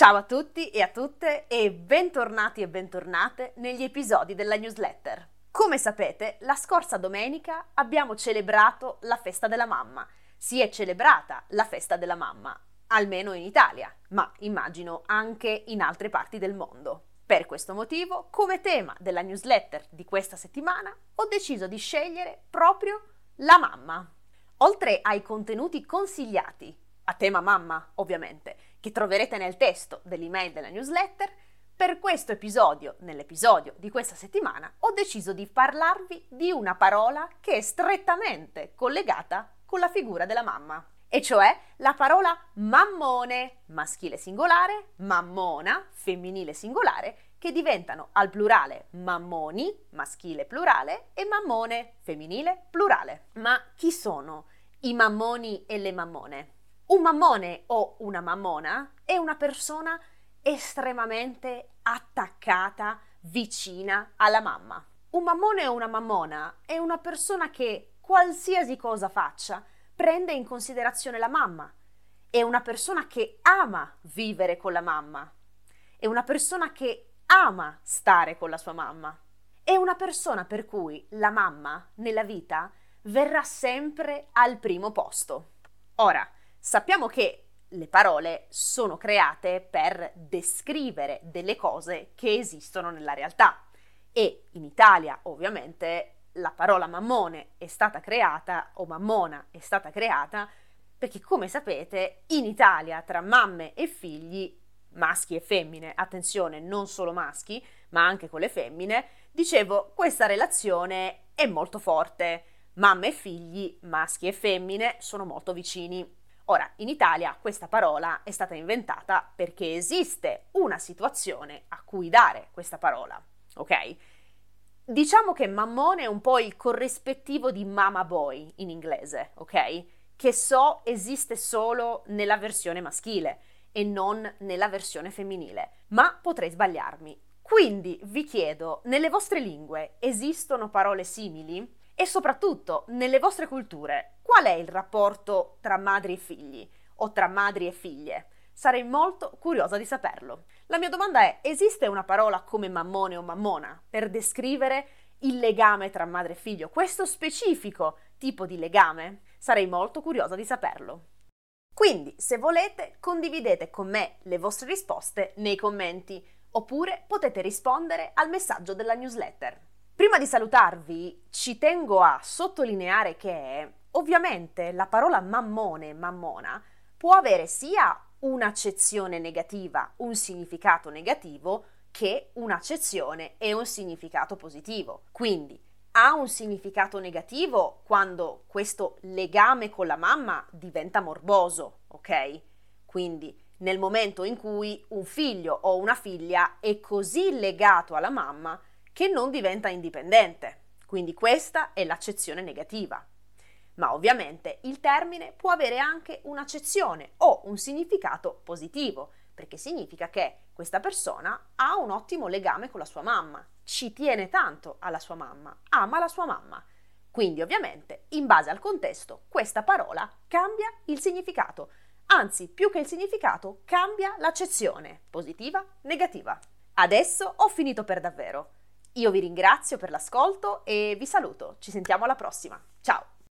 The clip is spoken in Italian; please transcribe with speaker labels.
Speaker 1: Ciao a tutti e a tutte e bentornati e bentornate negli episodi della newsletter. Come sapete, la scorsa domenica abbiamo celebrato la festa della mamma. Si è celebrata la festa della mamma, almeno in Italia, ma immagino anche in altre parti del mondo. Per questo motivo, come tema della newsletter di questa settimana, ho deciso di scegliere proprio la mamma. Oltre ai contenuti consigliati, a tema mamma ovviamente, che troverete nel testo dell'email della newsletter, per questo episodio, nell'episodio di questa settimana, ho deciso di parlarvi di una parola che è strettamente collegata con la figura della mamma, e cioè la parola mammone, maschile singolare, mammona, femminile singolare, che diventano al plurale mammoni, maschile plurale, e mammone, femminile plurale. Ma chi sono i mammoni e le mammone? Un mammone o una mammona è una persona estremamente attaccata, vicina alla mamma. Un mammone o una mammona è una persona che qualsiasi cosa faccia prende in considerazione la mamma. È una persona che ama vivere con la mamma. È una persona che ama stare con la sua mamma. È una persona per cui la mamma nella vita verrà sempre al primo posto. Ora, sappiamo che le parole sono create per descrivere delle cose che esistono nella realtà e in Italia ovviamente la parola mammone è stata creata o mammona è stata creata perché come sapete in Italia tra mamme e figli maschi e femmine, attenzione, non solo maschi, ma anche con le femmine, dicevo, questa relazione è molto forte. Mamma e figli, maschi e femmine, sono molto vicini. Ora, in Italia questa parola è stata inventata perché esiste una situazione a cui dare questa parola, ok? Diciamo che mammone è un po' il corrispettivo di mama boy in inglese, ok? Che so esiste solo nella versione maschile e non nella versione femminile, ma potrei sbagliarmi. Quindi vi chiedo, nelle vostre lingue esistono parole simili? E soprattutto, nelle vostre culture, qual è il rapporto tra madri e figli o tra madri e figlie? Sarei molto curiosa di saperlo. La mia domanda è, esiste una parola come mammone o mammona per descrivere il legame tra madre e figlio, questo specifico tipo di legame? Sarei molto curiosa di saperlo. Quindi, se volete, condividete con me le vostre risposte nei commenti, oppure potete rispondere al messaggio della newsletter. Prima di salutarvi, ci tengo a sottolineare che ovviamente la parola mammone, mammona, può avere sia un'accezione negativa, un significato negativo, che un'accezione e un significato positivo. Quindi, ha un significato negativo quando questo legame con la mamma diventa morboso, ok? Quindi nel momento in cui un figlio o una figlia è così legato alla mamma che non diventa indipendente. Quindi questa è l'accezione negativa. Ma ovviamente il termine può avere anche un'accezione o un significato positivo, perché significa che questa persona ha un ottimo legame con la sua mamma, ci tiene tanto alla sua mamma, ama la sua mamma. Quindi ovviamente, in base al contesto, questa parola cambia il significato, anzi più che il significato cambia l'accezione, positiva, negativa. Adesso ho finito per davvero. Io vi ringrazio per l'ascolto e vi saluto. Ci sentiamo alla prossima. Ciao!